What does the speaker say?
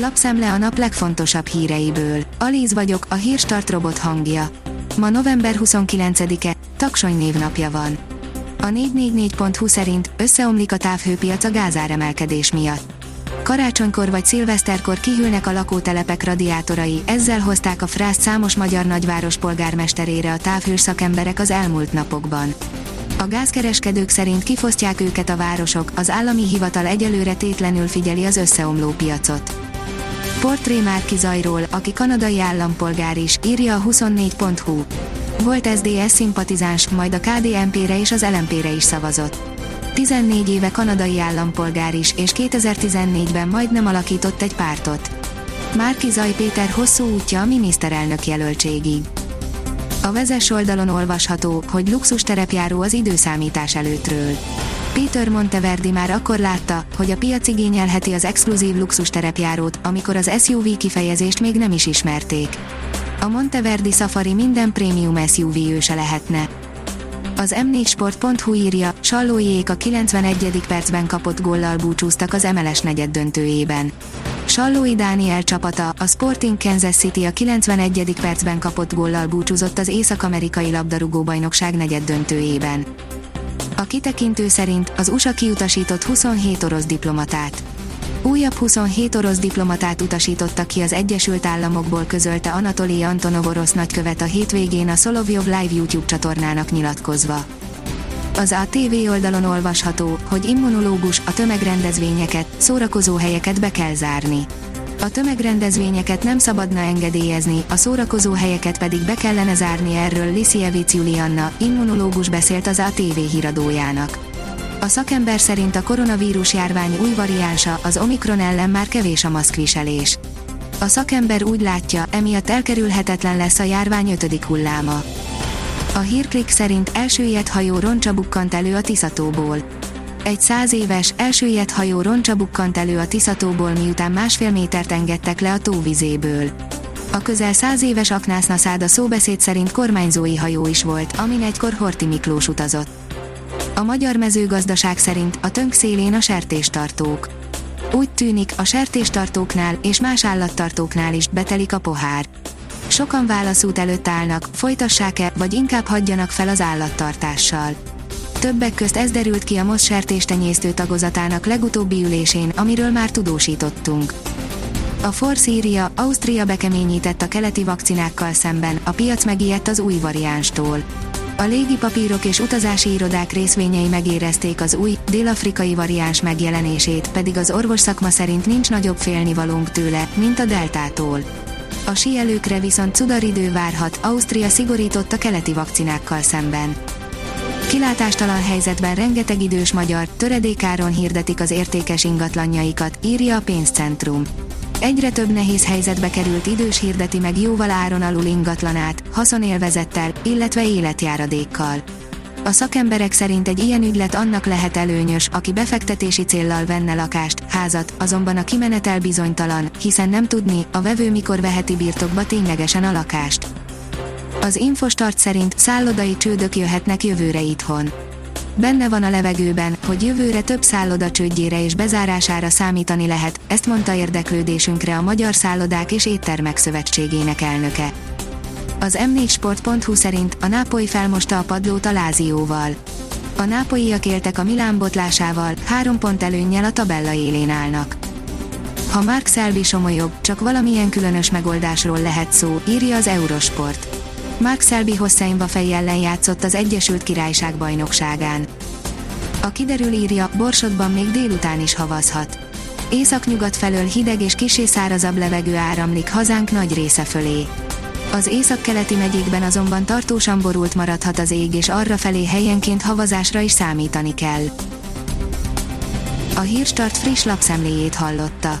Lapszemle a nap legfontosabb híreiből. Alíz vagyok, a hírstart robot hangja. Ma november 29-e, taksony névnapja van. A 444.hu szerint összeomlik a távhőpiac a gázáremelkedés miatt. Karácsonykor vagy szilveszterkor kihűlnek a lakótelepek radiátorai, ezzel hozták a frászt számos magyar nagyváros polgármesterére a távhős szakemberek az elmúlt napokban. A gázkereskedők szerint kifosztják őket a városok, az állami hivatal egyelőre tétlenül figyeli az összeomló piacot. Portré Márki Zajról, aki kanadai állampolgár is, írja a 24.hu. Volt SDS szimpatizáns, majd a KDNP-re és az LMP-re is szavazott. 14 éve kanadai állampolgár is, és 2014-ben majdnem alakított egy pártot. Márki Zaj Péter hosszú útja a miniszterelnök jelöltségig. A vezes oldalon olvasható, hogy luxus terepjáró az időszámítás előttről. Peter Monteverdi már akkor látta, hogy a piac igényelheti az exkluzív luxus terepjárót, amikor az SUV kifejezést még nem is ismerték. A Monteverdi Safari minden prémium SUV őse lehetne. Az m4sport.hu írja, Sallóiék a 91. percben kapott góllal búcsúztak az MLS negyed döntőjében. Sallói Dániel csapata, a Sporting Kansas City a 91. percben kapott góllal búcsúzott az Észak-Amerikai labdarúgó bajnokság negyed döntőjében. A kitekintő szerint az USA kiutasított 27 orosz diplomatát. Újabb 27 orosz diplomatát utasítottak ki az Egyesült Államokból közölte Anatoli Antonov orosz nagykövet a hétvégén a Solovjov Live YouTube csatornának nyilatkozva. Az ATV oldalon olvasható, hogy immunológus a tömegrendezvényeket, szórakozó helyeket be kell zárni. A tömegrendezvényeket nem szabadna engedélyezni, a szórakozó helyeket pedig be kellene zárni erről Lisievic Julianna, immunológus beszélt az ATV híradójának. A szakember szerint a koronavírus járvány új variánsa, az Omikron ellen már kevés a maszkviselés. A szakember úgy látja, emiatt elkerülhetetlen lesz a járvány ötödik hulláma. A hírklik szerint elsőjett hajó roncsa bukkant elő a Tiszatóból. Egy száz éves, elsőjett hajó roncsa bukkant elő a Tiszatóból miután másfél métert engedtek le a tóvizéből. A közel száz éves aknásznaszád szóbeszéd szerint kormányzói hajó is volt, amin egykor Horti Miklós utazott. A magyar mezőgazdaság szerint a tönk szélén a sertéstartók. Úgy tűnik, a sertéstartóknál és más állattartóknál is betelik a pohár. Sokan válaszút előtt állnak, folytassák-e, vagy inkább hagyjanak fel az állattartással. Többek közt ez derült ki a MOSZ sertéstenyésztő tagozatának legutóbbi ülésén, amiről már tudósítottunk. A Force írja, Ausztria bekeményített a keleti vakcinákkal szemben, a piac megijedt az új variánstól. A légipapírok és utazási irodák részvényei megérezték az új, dél-afrikai variáns megjelenését, pedig az orvosszakma szerint nincs nagyobb félnivalónk tőle, mint a deltától. A síelőkre viszont cudaridő várhat, Ausztria szigorított a keleti vakcinákkal szemben. Kilátástalan helyzetben rengeteg idős magyar, töredékáron hirdetik az értékes ingatlanjaikat, írja a pénzcentrum. Egyre több nehéz helyzetbe került idős hirdeti meg jóval áron alul ingatlanát, haszonélvezettel, illetve életjáradékkal. A szakemberek szerint egy ilyen ügylet annak lehet előnyös, aki befektetési céllal venne lakást, házat, azonban a kimenetel bizonytalan, hiszen nem tudni, a vevő mikor veheti birtokba ténylegesen a lakást. Az Infostart szerint szállodai csődök jöhetnek jövőre itthon. Benne van a levegőben, hogy jövőre több szálloda csődjére és bezárására számítani lehet, ezt mondta érdeklődésünkre a Magyar Szállodák és Éttermek Szövetségének elnöke. Az m4sport.hu szerint a Nápoly felmosta a padlót a Lázióval. A nápolyiak éltek a Milán botlásával, három pont előnnyel a tabella élén állnak. Ha Mark Selby somolyog, csak valamilyen különös megoldásról lehet szó, írja az Eurosport. Mark Selby Hosseinba fej ellen játszott az Egyesült Királyság bajnokságán. A kiderül írja, Borsodban még délután is havazhat. Északnyugat felől hideg és kisé szárazabb levegő áramlik hazánk nagy része fölé. Az északkeleti megyékben azonban tartósan borult maradhat az ég és arra felé helyenként havazásra is számítani kell. A Hírstart friss lapszemléjét hallotta.